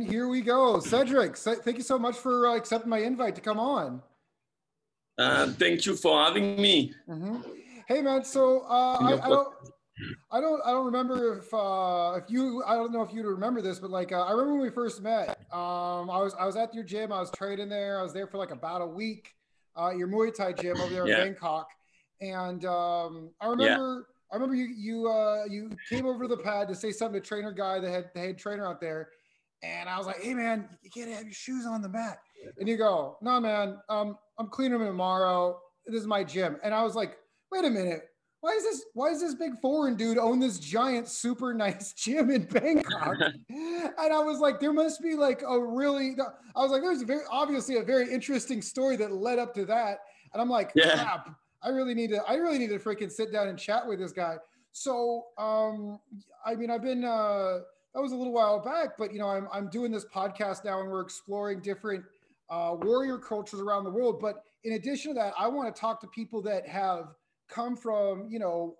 And here we go. Cedric, thank you so much for uh, accepting my invite to come on. Uh, thank you for having me. Mm-hmm. Hey man, so uh, I, I, don't, I don't, I don't remember if uh, if you, I don't know if you remember this, but like uh, I remember when we first met. Um, I was I was at your gym. I was training there. I was there for like about a week. Uh, your Muay Thai gym over there yeah. in Bangkok, and um, I remember. Yeah. I remember you you uh, you came over to the pad to say something to trainer Gae, the head the head trainer out there, and I was like, "Hey man, you can't have your shoes on the mat." And you go, "No nah, man, um, I'm cleaning them tomorrow. This is my gym." And I was like, "Wait a minute, why is this why is this big foreign dude own this giant super nice gym in Bangkok? and I was like, there must be like a really I was like, there's very obviously a very interesting story that led up to that. And I'm like, yeah. crap, I really need to I really need to freaking sit down and chat with this guy. So um I mean I've been uh that was a little while back, but you know, I'm I'm doing this podcast now and we're exploring different uh, warrior cultures around the world. But in addition to that, I want to talk to people that have come from, you know,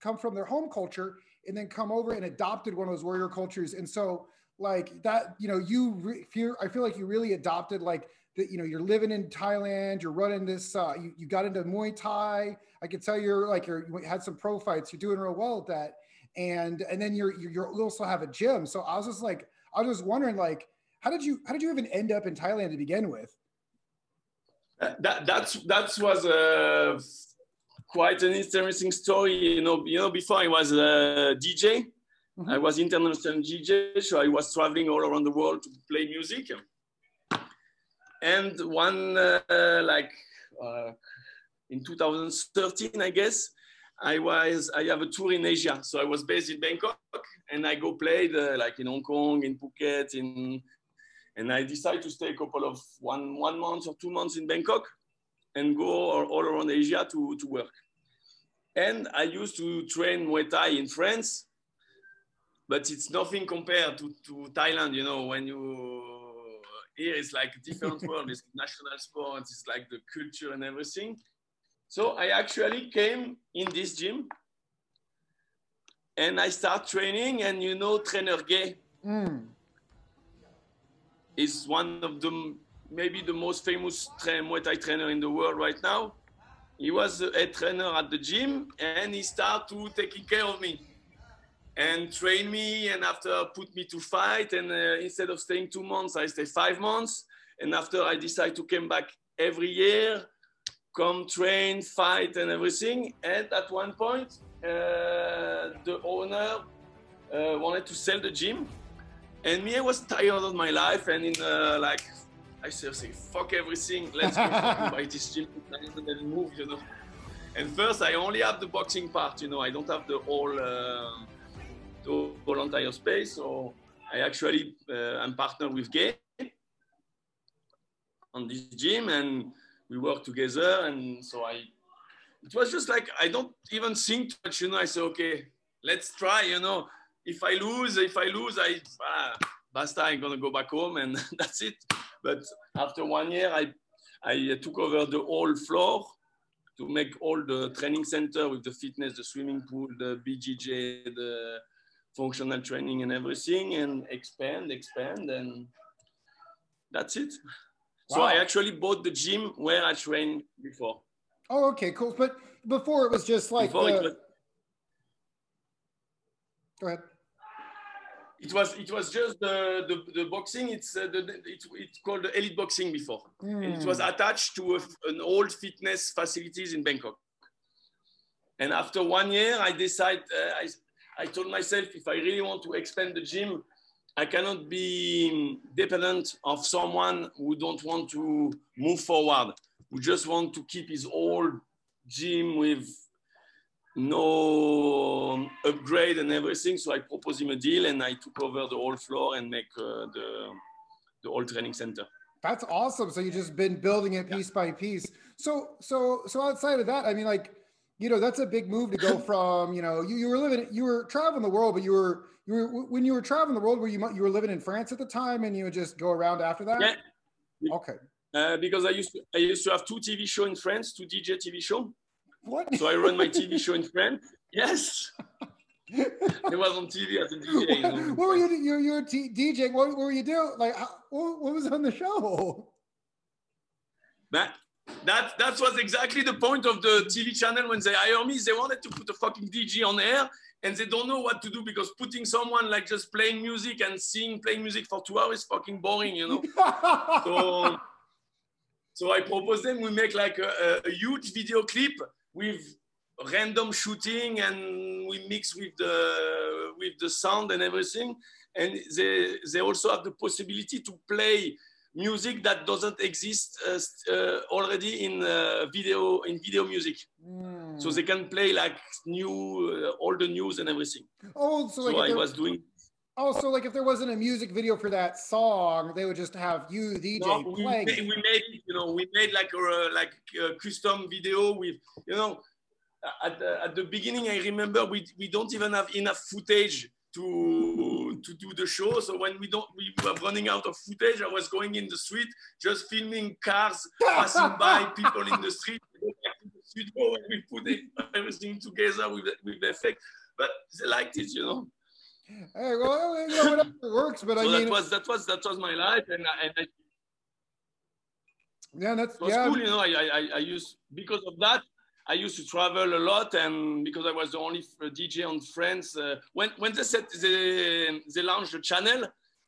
come from their home culture and then come over and adopted one of those warrior cultures. And so like that, you know, you re- I feel like you really adopted like that, you know, you're living in Thailand, you're running this, uh, you, you got into Muay Thai. I can tell you're like, you're, you had some pro fights, you're doing real well at that. And, and then you're, you're, you also have a gym. So I was just like, I was just wondering like, how did you, how did you even end up in Thailand to begin with? That, that's, that was a, quite an interesting story. You know, you know, before I was a DJ, mm-hmm. I was international DJ, so I was traveling all around the world to play music. And one, uh, like uh, in 2013, I guess, I was I have a tour in Asia. So I was based in Bangkok, and I go play the, like in Hong Kong, in Phuket, in, and I decided to stay a couple of one one month or two months in Bangkok, and go all, all around Asia to to work. And I used to train Muay Thai in France, but it's nothing compared to, to Thailand. You know, when you here it's like a different world. It's national sports. It's like the culture and everything. So I actually came in this gym and I start training. And you know, trainer Gae mm. is one of the maybe the most famous Muay Thai trainer in the world right now he was a trainer at the gym and he started to taking care of me and train me and after put me to fight and uh, instead of staying two months i stay five months and after i decide to come back every year come train fight and everything and at one point uh, the owner uh, wanted to sell the gym and me i was tired of my life and in uh, like I say, fuck everything, let's go buy this gym and then move, you know. And first, I only have the boxing part, you know, I don't have the whole, whole entire space. So I actually, uh, I'm partnered with Gae on this gym and we work together. And so I, it was just like, I don't even think much, you know, I say, okay, let's try, you know, if I lose, if I lose, I, ah, basta, I'm gonna go back home and that's it. But after one year, I, I took over the whole floor to make all the training center with the fitness, the swimming pool, the BJJ, the functional training and everything and expand, expand and that's it. Wow. So I actually bought the gym where I trained before. Oh, okay, cool. But before it was just like, the... was... go ahead it was it was just the the, the boxing. It's uh, the, it, it's called the elite boxing before. Mm. it was hmm. attached to a, an old fitness facilities in Bangkok. And after one year, I decided uh, I I told myself if I really want to expand the gym, I cannot be dependent of someone who don't want to move forward, who just want to keep his old gym with no upgrade and everything. So I proposed him a deal and I took over the whole floor and make uh, the, the whole training center. That's awesome. So you just been building it piece yeah. by piece. So, so, so outside of that, I mean, like, you know, that's a big move to go from, you know, you, you were living, you were traveling the world, but you were, you were, when you were traveling the world, where you, you were living in France at the time and you would just go around after that? Yeah. Okay. Uh, because I used to, I used to have two TV show in France, two DJ TV show What? So I run my TV show in France. Yes. it was on TV as a DJ. Know. What were you? You you were t- DJing. What, what were you doing? Like, how, what, what was on the show? That that that was exactly the point of the TV channel when they hire me. They wanted to put a fucking DJ on air, and they don't know what to do because putting someone like just playing music and seeing playing music for two hours is fucking boring, you know. so so I proposed them we make like a, a, huge video clip with random shooting and we mix with the with the sound and everything and they they also have the possibility to play music that doesn't exist uh, uh, already in uh, video in video music mm. so they can play like new uh, all the news and everything oh so, like so i was doing Oh, so like if there wasn't a music video for that song, they would just have you, DJ, no, we playing. Made, we made, you know, we made like a like a custom video with, you know, at the, at the beginning, I remember we, we don't even have enough footage to to do the show. So when we don't we were running out of footage, I was going in the street just filming cars passing by, people in the street. We go back studio and we put everything together with with effect. But they liked it, you know. Hey, well, you know, whatever works, but so I mean, that was that was that was my life, and and I, yeah, that's it was yeah. cool. You know, I, I I used because of that. I used to travel a lot, and because I was the only DJ on France, uh, when when they said they they launched the channel,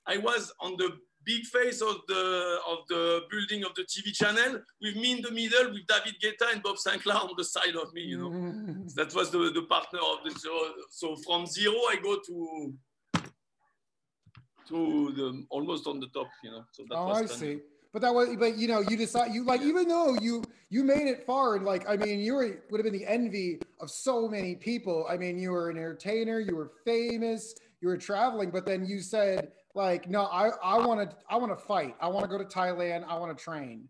I was on the big face of the of the building of the TV channel with me in the middle with David Guetta and Bob Sinclar on the side of me. You know, mm. that was the, the partner of the show. So from zero, I go to to the almost on the top. You know, so that oh, was I see. But that was, but you know, you decide you like, even though you you made it far, and like, I mean, you were would have been the envy of so many people. I mean, you were an entertainer, you were famous, you were traveling, but then you said, like, no, I I want to I want to fight. I want to go to Thailand. I want to train.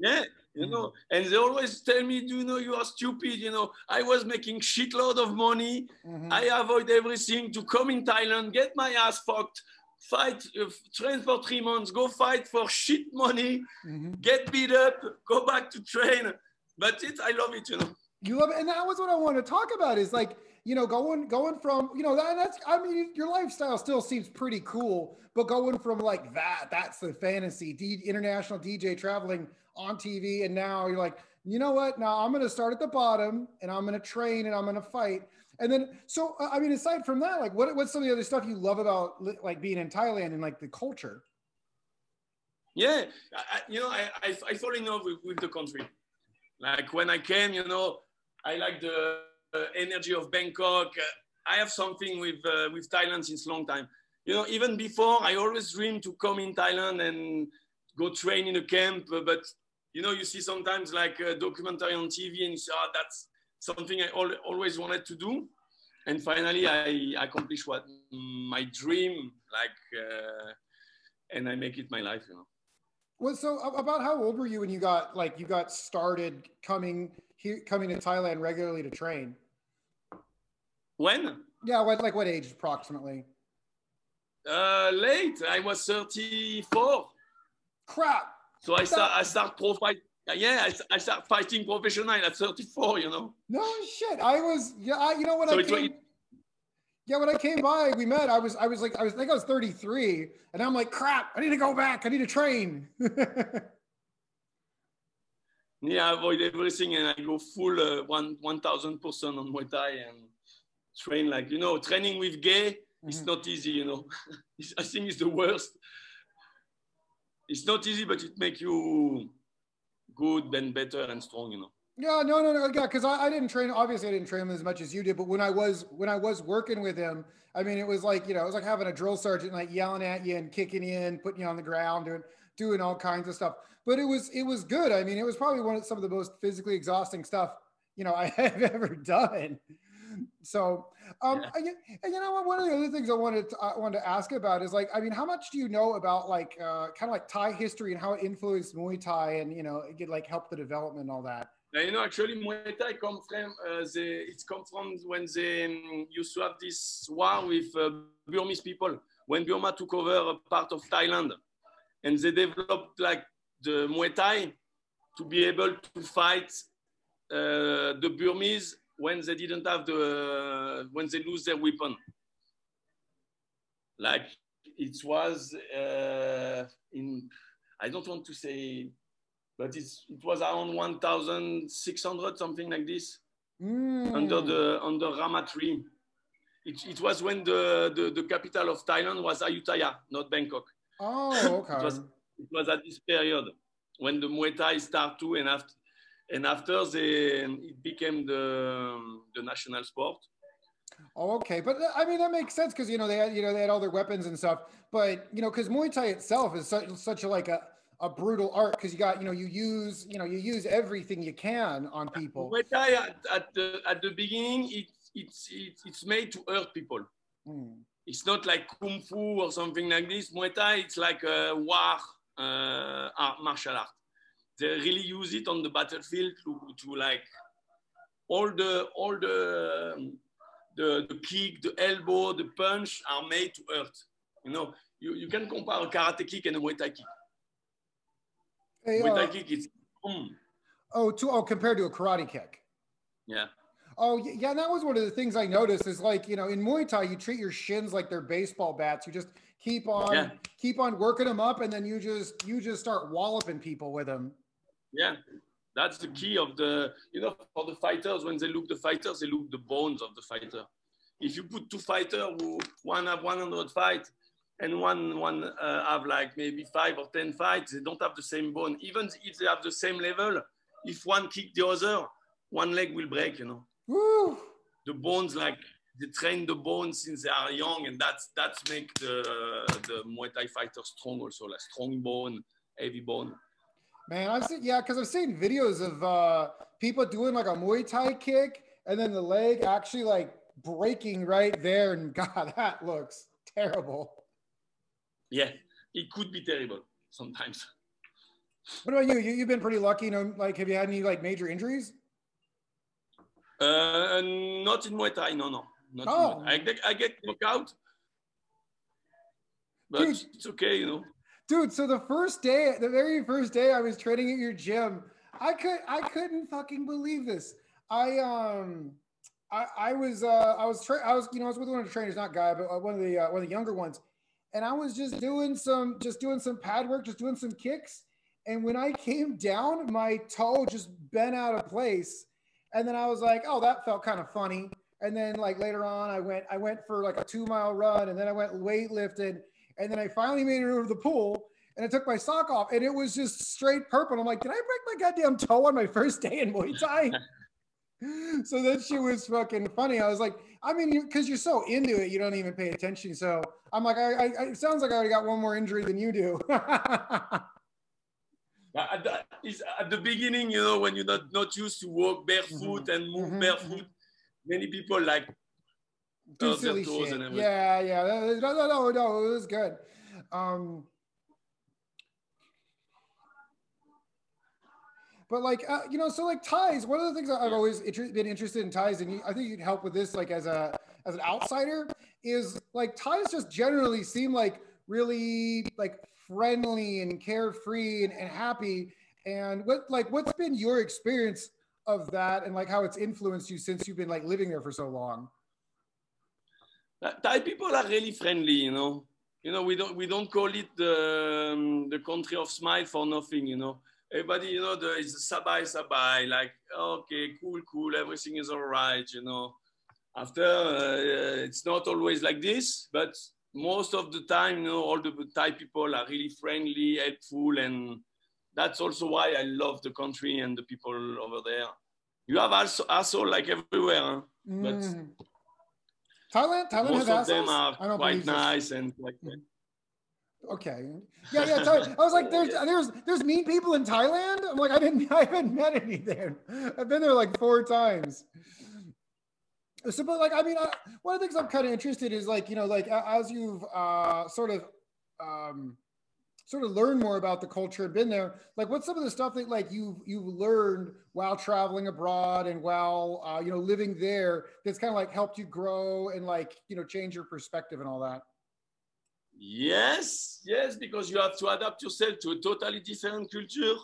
Yeah, you know, and they always tell me, do you know, you are stupid. You know, I was making shitload of money. Mm-hmm. I avoid everything to come in Thailand, get my ass fucked, fight, uh, train for three months, go fight for shit money, mm-hmm. get beat up, go back to train. But it, I love it, you know. You love it, and that was what I want to talk about. Is like you know, going going from you know that that's I mean your lifestyle still seems pretty cool, but going from like that that's the fantasy D, international DJ traveling on TV, and now you're like, you know what? Now I'm going to start at the bottom, and I'm going to train, and I'm going to fight, and then so uh, I mean, aside from that, like what what's some of the other stuff you love about like being in Thailand and like the culture? Yeah, I, you know, I, I, I fall in love with, with the country. Like when I came, you know, I like the uh, energy of Bangkok. Uh, I have something with uh, with Thailand since long time. You know, even before I always dreamed to come in Thailand and go train in a camp. But you know, you see sometimes like a documentary on TV, and you say, "Oh, that's something I al always wanted to do." And finally, I accomplished what my dream, like, uh, and I make it my life. You know. Well, so about how old were you when you got like you got started coming here, coming to Thailand regularly to train? When? Yeah, what like what age approximately? Uh, late. I was thirty-four. Crap. So I start I start pro fight. Yeah, I, I start fighting professional at 34. You know. No shit. I was yeah. I, you know what so I came. Yeah, when I came by, we met. I was, I was like, I was, I think I was 33, and I'm like, crap, I need to go back. I need to train. yeah, I avoid everything, and I go full uh, one, one thousand percent on Muay Thai and train like you know, training with Gae. Mm-hmm. It's not easy, you know. I think it's the worst. It's not easy, but it makes you good and better and strong, you know. Yeah, no, no, no, yeah, because I, I didn't train. Obviously, I didn't train him as much as you did. But when I was when I was working with him, I mean, it was like you know, it was like having a drill sergeant like yelling at you and kicking you and putting you on the ground, doing doing all kinds of stuff. But it was it was good. I mean, it was probably one of some of the most physically exhausting stuff you know I have ever done. So, um, yeah. and you know what? One of the other things I wanted to, I wanted to ask about is like, I mean, how much do you know about like uh, kind of like Thai history and how it influenced Muay Thai and you know, get like help the development and all that? Yeah, you know, actually, Muay Thai come from uh, the, it comes from when they um, used to have this war with uh, Burmese people when Burma took over a part of Thailand, and they developed like the Muay Thai to be able to fight uh, the Burmese when they didn't have the when they lose their weapon. Like it was uh, in I don't want to say, but it's it was around 1,600 something like this mm. under the under Rama tree. It, it was when the, the, the capital of Thailand was Ayutthaya, not Bangkok. Oh, okay. it, was, it was at this period when the Muay Thai started to, and after, and after they, it became the, the national sport. Oh, okay, but I mean that makes sense because you know they had you know they had all their weapons and stuff, but you know because Muay Thai itself is such such a, like a, a brutal art because you got you know you use you know you use everything you can on people. Muay Thai at, at the at the beginning it it's, it's, it's made to hurt people. Mm. It's not like kung fu or something like this. Muay Thai, it's like a war uh, art, martial art. They really use it on the battlefield to, to like all the all the, the the kick, the elbow, the punch are made to hurt. You know, you, you can compare a karate kick and a Muay Thai kick. Hey, Muay Thai uh, kick is boom. Oh, to, oh, compared to a karate kick. Yeah. Oh yeah, that was one of the things I noticed. Is like you know in Muay Thai you treat your shins like they're baseball bats. You just keep on yeah. keep on working them up, and then you just you just start walloping people with them. Yeah, that's the key of the you know for the fighters when they look the fighters they look the bones of the fighter. If you put two fighters who one have 100 fights and one one uh, have like maybe five or ten fights, they don't have the same bone. Even if they have the same level, if one kick the other, one leg will break. You know. Woo. The bones, like they train the bones since they are young, and that's that's make the the Muay Thai fighter strong also, like strong bone, heavy bone. Man, I've seen yeah, because I've seen videos of uh, people doing like a Muay Thai kick, and then the leg actually like breaking right there, and God, that looks terrible. Yeah, it could be terrible sometimes. What about you? you you've been pretty lucky, you know. Like, have you had any like major injuries? Uh, not in Muay Thai, no, no. Not oh. I, get, I get knockout, but dude, it's okay, you know. Dude, so the first day, the very first day I was training at your gym, I could I couldn't fucking believe this. I um I, I was uh I was tra- I was you know I was with one of the trainers, not Gae, but uh, one of the uh, one of the younger ones, and I was just doing some just doing some pad work, just doing some kicks, and when I came down, my toe just bent out of place and then I was like, oh, that felt kind of funny. And then like later on, I went, I went for like a two mile run and then I went weightlifting. And then I finally made it over to the pool and I took my sock off and it was just straight purple. I'm like, did I break my goddamn toe on my first day in Muay Thai? so that shit was fucking funny. I was like, I mean, because you, are so into it, you don't even pay attention. So I'm like, I, I, it sounds like I already got one more injury than you do. at the, at the beginning, you know, when you're not, not used to walk barefoot mm-hmm. and move mm-hmm. barefoot, many people like do silly shit. yeah, yeah. No, no, no, no, it was good. Um, but like uh, you know, so like ties. One of the things I've always inter- been interested in ties, and you, I think you'd help with this, like as a as an outsider, is like ties just generally seem like really like friendly and carefree and, and happy. And what like what's been your experience of that and like how it's influenced you since you've been like living there for so long? Thai people are really friendly, you know. You know, we don't we don't call it the um, the country of smile for nothing, you know. Everybody, you know, there is sabai sabai, like okay, cool, cool, everything is all right, you know. After uh, it's not always like this, but most of the time, you know, all the Thai people are really friendly, helpful, and that's also why I love the country and the people over there. You have also asshole like everywhere, huh? mm. but Thailand, Thailand most of assholes? them are quite nice and like that. Okay. Yeah, yeah. I was like, there's there's there's mean people in Thailand. I'm like, I didn't I haven't met any there. I've been there like four times so but like i mean I, one of the things i'm kind of interested is like you know like as you've uh, sort of um, sort of learned more about the culture and been there like what's some of the stuff that like you've you've learned while traveling abroad and while uh, you know living there that's kind of like helped you grow and like you know change your perspective and all that yes yes because you have to adapt yourself to a totally different culture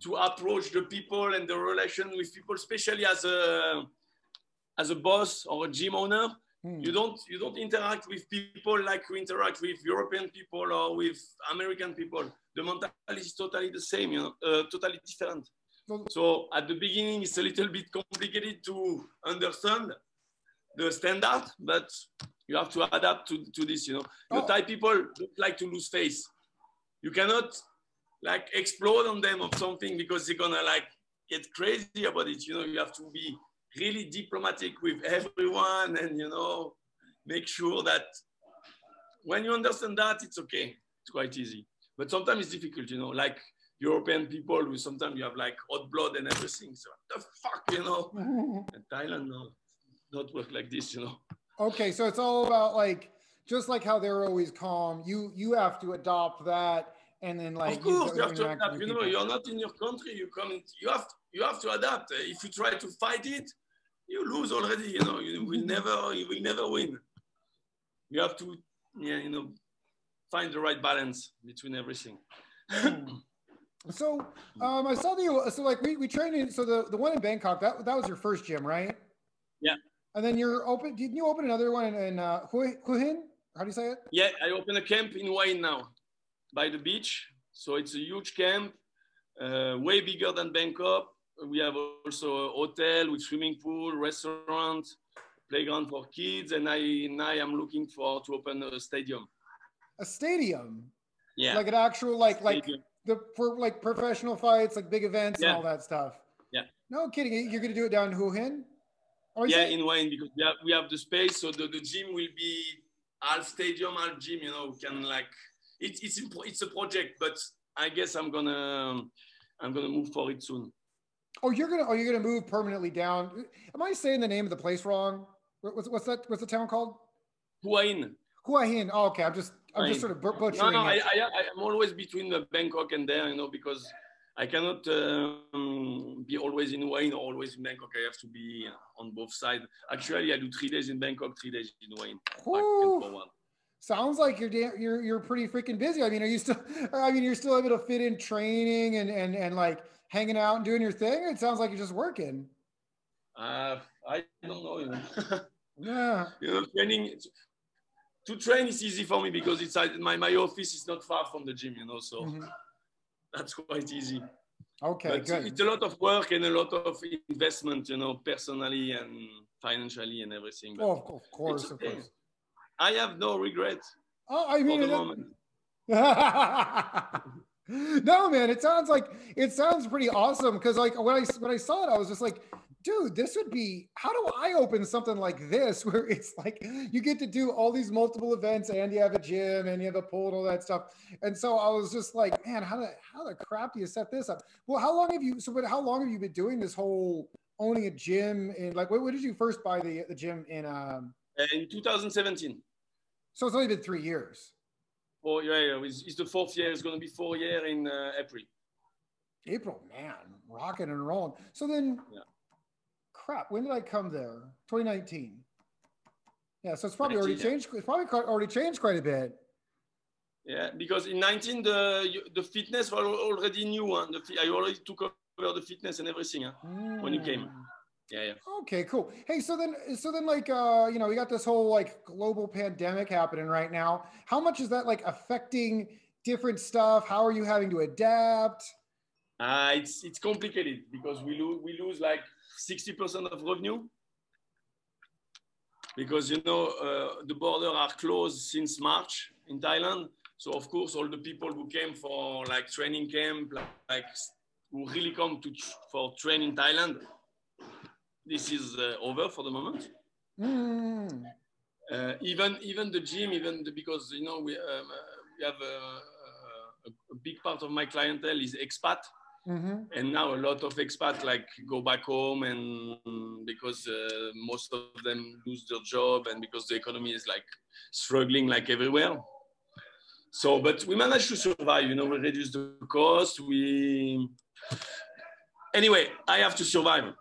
to approach the people and the relation with people, especially as a as a boss or a gym owner. Mm. You don't you don't interact with people like you interact with European people or with American people. The mentality is totally the same, you know, uh, totally different. So at the beginning, it's a little bit complicated to understand the standard, but you have to adapt to, to this, you know. The oh. Thai people don't like to lose face. You cannot like explode on them of something because they're gonna like get crazy about it. You know, you have to be really diplomatic with everyone and you know make sure that when you understand that it's okay. It's quite easy. But sometimes it's difficult you know like european people who sometimes you have like hot blood and everything. So the fuck you know? And thailand no not work like this you know? Okay so it's all about like just like how they're always calm you you have to adopt that and then like of course you have to adapt you know you're not in your country you come in, you have you have to adapt. If you try to fight it you lose already. You know, you will never, you will never win. You have to, yeah, you know, find the right balance between everything. so um, I saw the so like we we trained in so the the one in Bangkok that that was your first gym, right? Yeah. And then you're open. Didn't you open another one in, in uh, Hua Hin? How do you say it? Yeah, I opened a camp in Hua Hin now, by the beach. So it's a huge camp, uh, way bigger than Bangkok we have also a hotel with swimming pool, restaurant, playground for kids, and I now I'm looking for to open a stadium. A stadium. Yeah. Like an actual like stadium. like the for like professional fights, like big events yeah. and all that stuff. Yeah. No kidding. You're gonna do it down in Hua Hin? yeah, in Wayne because we have we have the space, so the, the gym will be half stadium, half gym. You know, we can like it's it's it's a project, but I guess I'm gonna I'm gonna move for it soon. Oh, you're gonna oh you're gonna move permanently down. Am I saying the name of the place wrong? What's what's that? What's the town called? Hua Hin. Hua Hin. Oh, okay. I'm just I'm just sort of butchering. No, no. I, I I'm always between the Bangkok and there, you know, because I cannot um, be always in Hua Hin or always in Bangkok. I have to be on both sides. Actually, I do three days in Bangkok, three days in Hua Hin. Sounds like you're you're you're pretty freaking busy. I mean, are you still? I mean, you're still able to fit in training and and and like hanging out and doing your thing? It sounds like you're just working. Uh, I don't know. Yeah. You know, training to train is easy for me because it's my my office is not far from the gym. You know, so mm-hmm. that's quite easy. Okay, but good. It's a lot of work and a lot of investment, you know, personally and financially and everything. But oh, of course, okay. of course. I have no regret. Oh, I mean, for the moment. no, man, it sounds like it sounds pretty awesome because like when I when I saw it, I was just like, dude, this would be how do I open something like this where it's like you get to do all these multiple events and you have a gym and you have a pool and all that stuff. And so I was just like, man, how the how the crap do you set this up? Well, how long have you so but how long have you been doing this whole owning a gym and like what, what did you first buy the the gym in um in 2017. So it's only been three years. Four, yeah, yeah. It's, it's the fourth year. It's going to be four year in uh, April. April, man, rocking and rolling. So then, yeah. crap. When did I come there? 2019. Yeah, so it's probably 19, already changed. It's probably already changed quite a bit. Yeah, because in 19 the the fitness was already new. Huh? The, I already took over the fitness and everything huh? mm. when you came. Yeah, yeah. Okay, cool. Hey, so then, so then, like, uh, you know, we got this whole like global pandemic happening right now. How much is that like affecting different stuff? How are you having to adapt? Uh, it's it's complicated because we lose we lose like sixty percent of revenue because you know uh, the border are closed since March in Thailand. So of course, all the people who came for like training camp, like, like who really come to for train in Thailand, this is uh, over for the moment. Mm. Uh, even even the gym, even the, because you know we um, we have a, a, a, big part of my clientele is expat, mm-hmm. and now a lot of expat like go back home and because uh, most of them lose their job and because the economy is like struggling like everywhere. So, but we managed to survive. You know, we reduce the cost. We anyway, I have to survive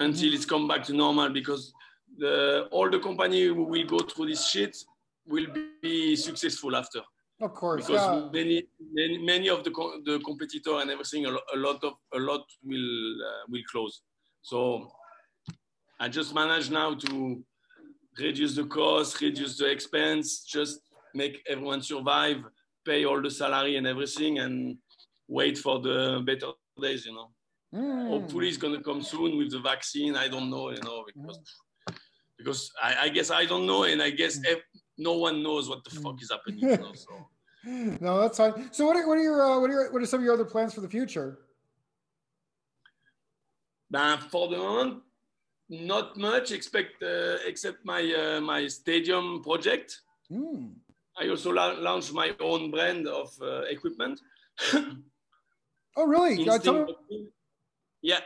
until it's come back to normal because the, all the company who will go through this shit will be successful after. Of course, because yeah. many, many many of the co- the competitor and everything, a, a lot of a lot will uh, will close. So I just manage now to reduce the cost, reduce the expense, just make everyone survive, pay all the salary and everything, and wait for the better days. You know. Mm. Hopefully, it's gonna come soon with the vaccine. I don't know, you know, because because I, I guess I don't know, and I guess ev- no one knows what the fuck is happening. You know, so. No, that's fine. So, what are, what are your uh, what are your, what are some of your other plans for the future? Ben, for the moment, not much expect uh, except my uh, my stadium project. Mm. I also la- launched my own brand of uh, equipment. Oh, really? Instinct. Yeah,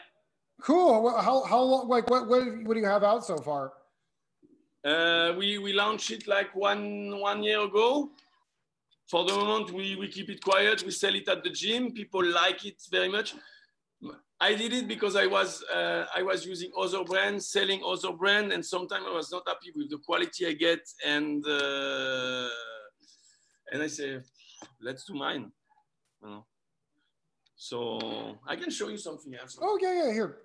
cool. How how long? Like, what what what do you have out so far? uh, we we launched it like one one year ago. For the moment, we, we keep it quiet. We sell it at the gym. People like it very much. I did it because I was uh, I was using other brands, selling other brand, and sometimes I was not happy with the quality I get, and uh, and I say, let's do mine. You know? So I can show you something else. Oh yeah yeah here.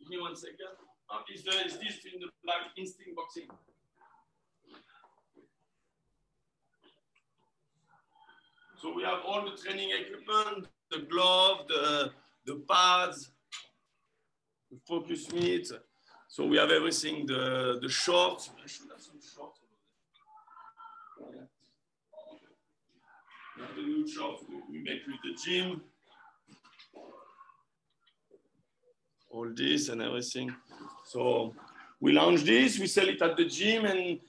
Give me one second. Oh, is, the, is this in the black instinct boxing? So we have all the training equipment, the glove, the, the pads, the focus mitt. So we have everything, the, the shorts. I should have some shorts over there. Yeah. The new shorts we make with the gym. All this and everything. So we launch this, we sell it at the gym, and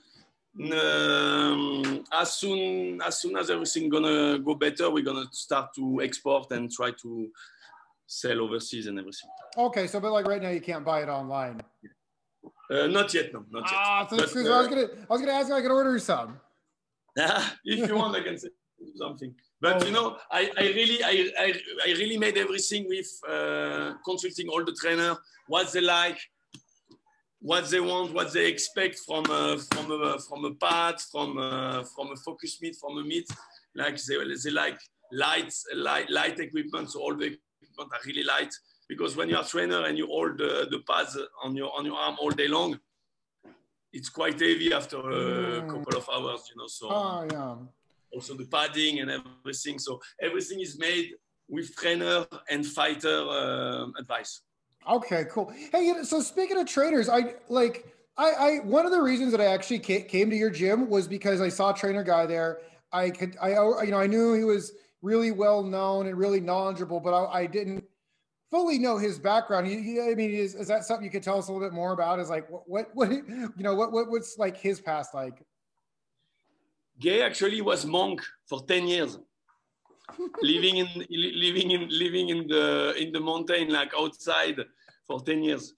um, as soon as soon as everything gonna go better, we're gonna start to export and try to sell overseas and everything. Okay, so but like right now you can't buy it online. Uh, not yet, no, not yet. Ah, so But, excuse me, I was uh, gonna I was gonna ask if I could order some. if you want, I can say something. But you know, I, I really, I, I, I really made everything with uh, consulting all the trainer, what they like, what they want, what they expect from a, from a, from a pad, from a, from a focus mitt, from a meet. Like they, they like light, light, light equipment. So all the equipment are really light because when you're a trainer and you hold the, the pads on your, on your arm all day long, it's quite heavy after a Mm. couple of hours, you know. So Oh yeah. Also the padding and everything. So everything is made with trainer and fighter um advice. Okay, cool. Hey, so speaking of trainers, I like I, I one of the reasons that I actually came to your gym was because I saw a trainer guy there. I could I you know I knew he was really well known and really knowledgeable, but I, I didn't fully know his background. He, he, I mean, is, is that something you could tell us a little bit more about? Is like what what, what you know what, what what's like his past like? Gae actually was monk for 10 years. living in living in living in the in the mountain like outside for 10 years.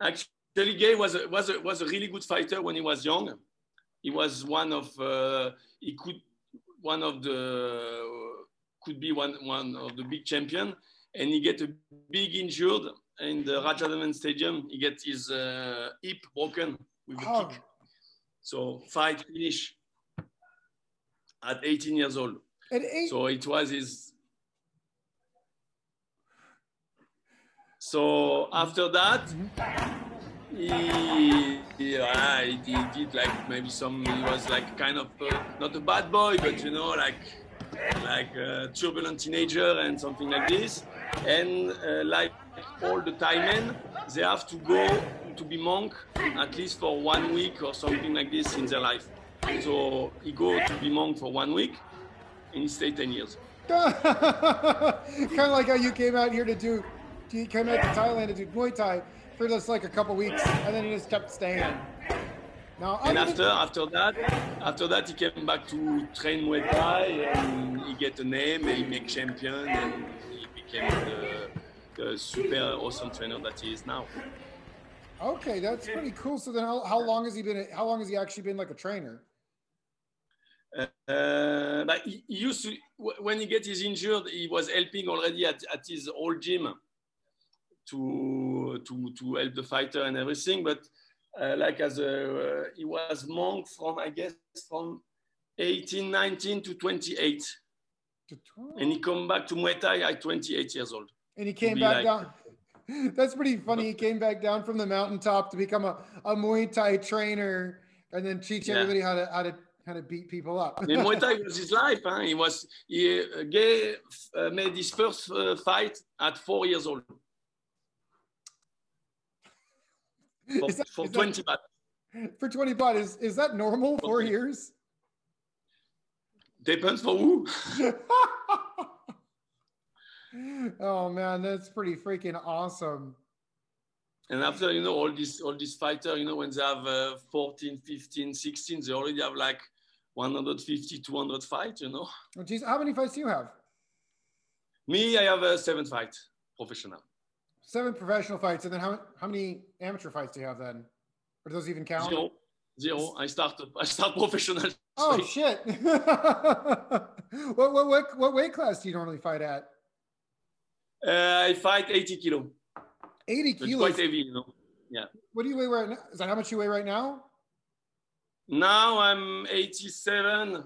Actually, Gae was a, was a, was a really good fighter when he was young. He was one of uh, he could one of the could be one one of the big champion, and he get a big injured in the Rajadamnern Stadium. He get his uh, hip broken with a Oh, kick. So fight finish at 18 years old. eight. So it was his. So after that, he, he, uh, he did like maybe some. He was like kind of uh, not a bad boy, but you know, like like a turbulent teenager and something like this. And uh, like all the time men, they have to go to be monk at least for one week or something like this in their life. So he go to be monk for one week, and he stay 10 years. kind of like how you came out here to do, you came out to Thailand to do Muay Thai for just like a couple weeks, and then he just kept staying. Now, And after after that, after that, he came back to train Muay Thai, and he get a name, and he make champion, and he became the, the super awesome trainer that he is now. Okay, that's pretty cool. So then, how, how long has he been? How long has he actually been like a trainer? Uh, but he, he used to when he get his injured, he was helping already at, at his old gym to to to help the fighter and everything. But uh, like as a uh, he was monk from I guess from 18, 19 to 28. And he come back to Muay Thai at 28 years old. And he came back like, down. That's pretty funny. He came back down from the mountaintop to become a, a Muay Thai trainer and then teach yeah. everybody how to how to how to beat people up. and Muay Thai was his life. Huh? He was he uh, Gae, uh, made his first uh, fight at four years old. For, that, for 20 that, baht. For 20 baht, is, is that normal? Four years? Depends for who. Oh man, that's pretty freaking awesome. And after, you know, all these all these fighters, you know, when they have uh, 14, 15, 16, they already have like 150, 200 fights, you know. Oh, geez, how many fights do you have? Me, I have a uh, seven fight professional. Seven professional fights, and then how, how many amateur fights do you have then? Or do those even count? Zero. Zero. I start I start professional. Oh shit! what, what what what weight class do you normally fight at? Uh, I fight 80 kilo. 80 kilos. quite heavy, you know. Yeah. What do you weigh right now? Is that how much you weigh right now? Now I'm 87,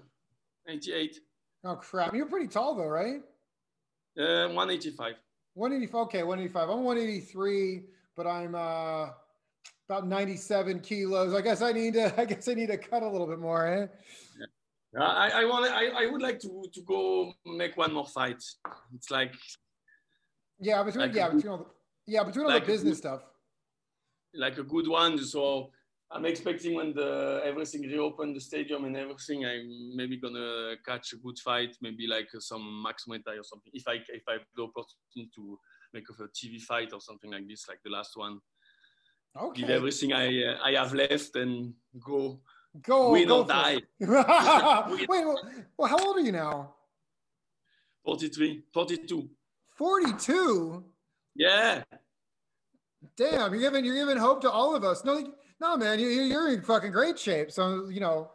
88. Oh crap! You're pretty tall though, right? Uh, 185. 185. Okay, 185. I'm 183, but I'm uh about 97 kilos. I guess I need to. I guess I need to cut a little bit more. Eh? Yeah. I, I want. I, I would like to to go make one more fight. It's like. Yeah, between like yeah between all the yeah between all like the business good, stuff. Like a good one. So I'm expecting when the everything reopen the stadium and everything, I'm maybe gonna catch a good fight, maybe like some Max Muay Thai or something. If I if I have the opportunity to make a TV fight or something like this, like the last one. Okay. Give everything I uh, I have left and go go win go or die. Wait, well, well, how old are you now? 43, 42. 42? Yeah. Damn, you're giving you're giving hope to all of us. No, no, man, you, you're in fucking great shape. So you know.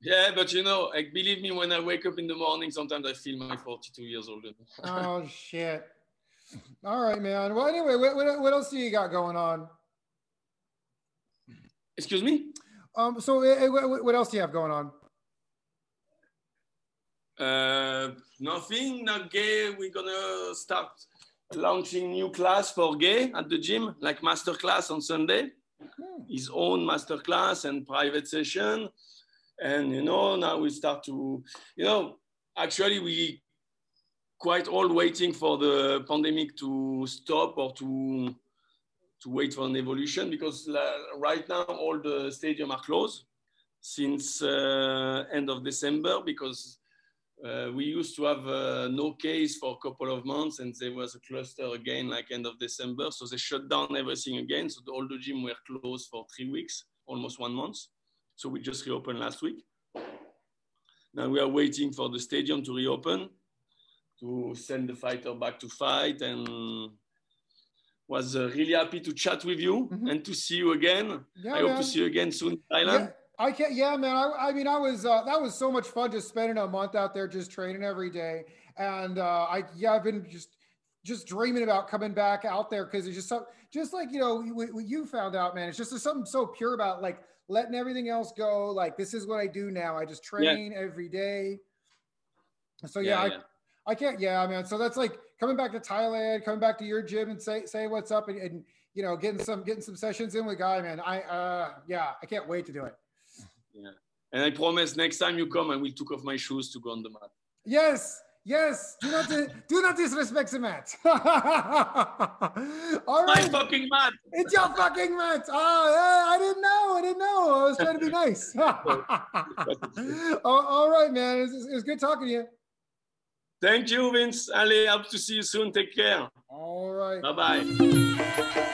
Yeah, but you know, like believe me, when I wake up in the morning, sometimes I feel my 42 years old. oh shit! All right, man. Well, anyway, what, what, what else do you got going on? Excuse me. Um. So, uh, what else do you have going on? Uh, nothing. Not Gae. We're gonna start launching new class for Gae at the gym, like master class on Sunday. Hmm. His own master class and private session. And you know, now we start to, you know, actually we quite all waiting for the pandemic to stop or to to wait for an evolution because uh, right now all the stadium are closed since uh, end of December because uh, we used to have uh, no case for a couple of months and there was a cluster again like end of December. So they shut down everything again. So the, all the gym were closed for three weeks, almost one month. So we just reopened last week. Now we are waiting for the stadium to reopen to send the fighter back to fight and was uh, really happy to chat with you mm-hmm. and to see you again. Yeah, I hope to see you again soon in Thailand. Yeah. I can't. Yeah, man. I, I mean, I was. Uh, that was so much fun just spending a month out there, just training every day. And uh, I, yeah, I've been just, just dreaming about coming back out there because it's just so, just like you know, what you found out, man. It's just there's something so pure about like letting everything else go. Like this is what I do now. I just train yeah. every day. So yeah, yeah, I, I can't. Yeah, man. So that's like coming back to Thailand, coming back to your gym and say say what's up and, and you know getting some getting some sessions in with Gae, man. I uh yeah, I can't wait to do it. Yeah, and I promise next time you come, I will take off my shoes to go on the mat. Yes. Yes, do not do not disrespect the mat. All right, my fucking mat. It's your fucking mat. Oh, I didn't know. I didn't know. I was trying to be nice. all right, man. It was, it was good talking to you. Thank you, Vince. Ali, hope to see you soon. Take care. All right. Bye bye.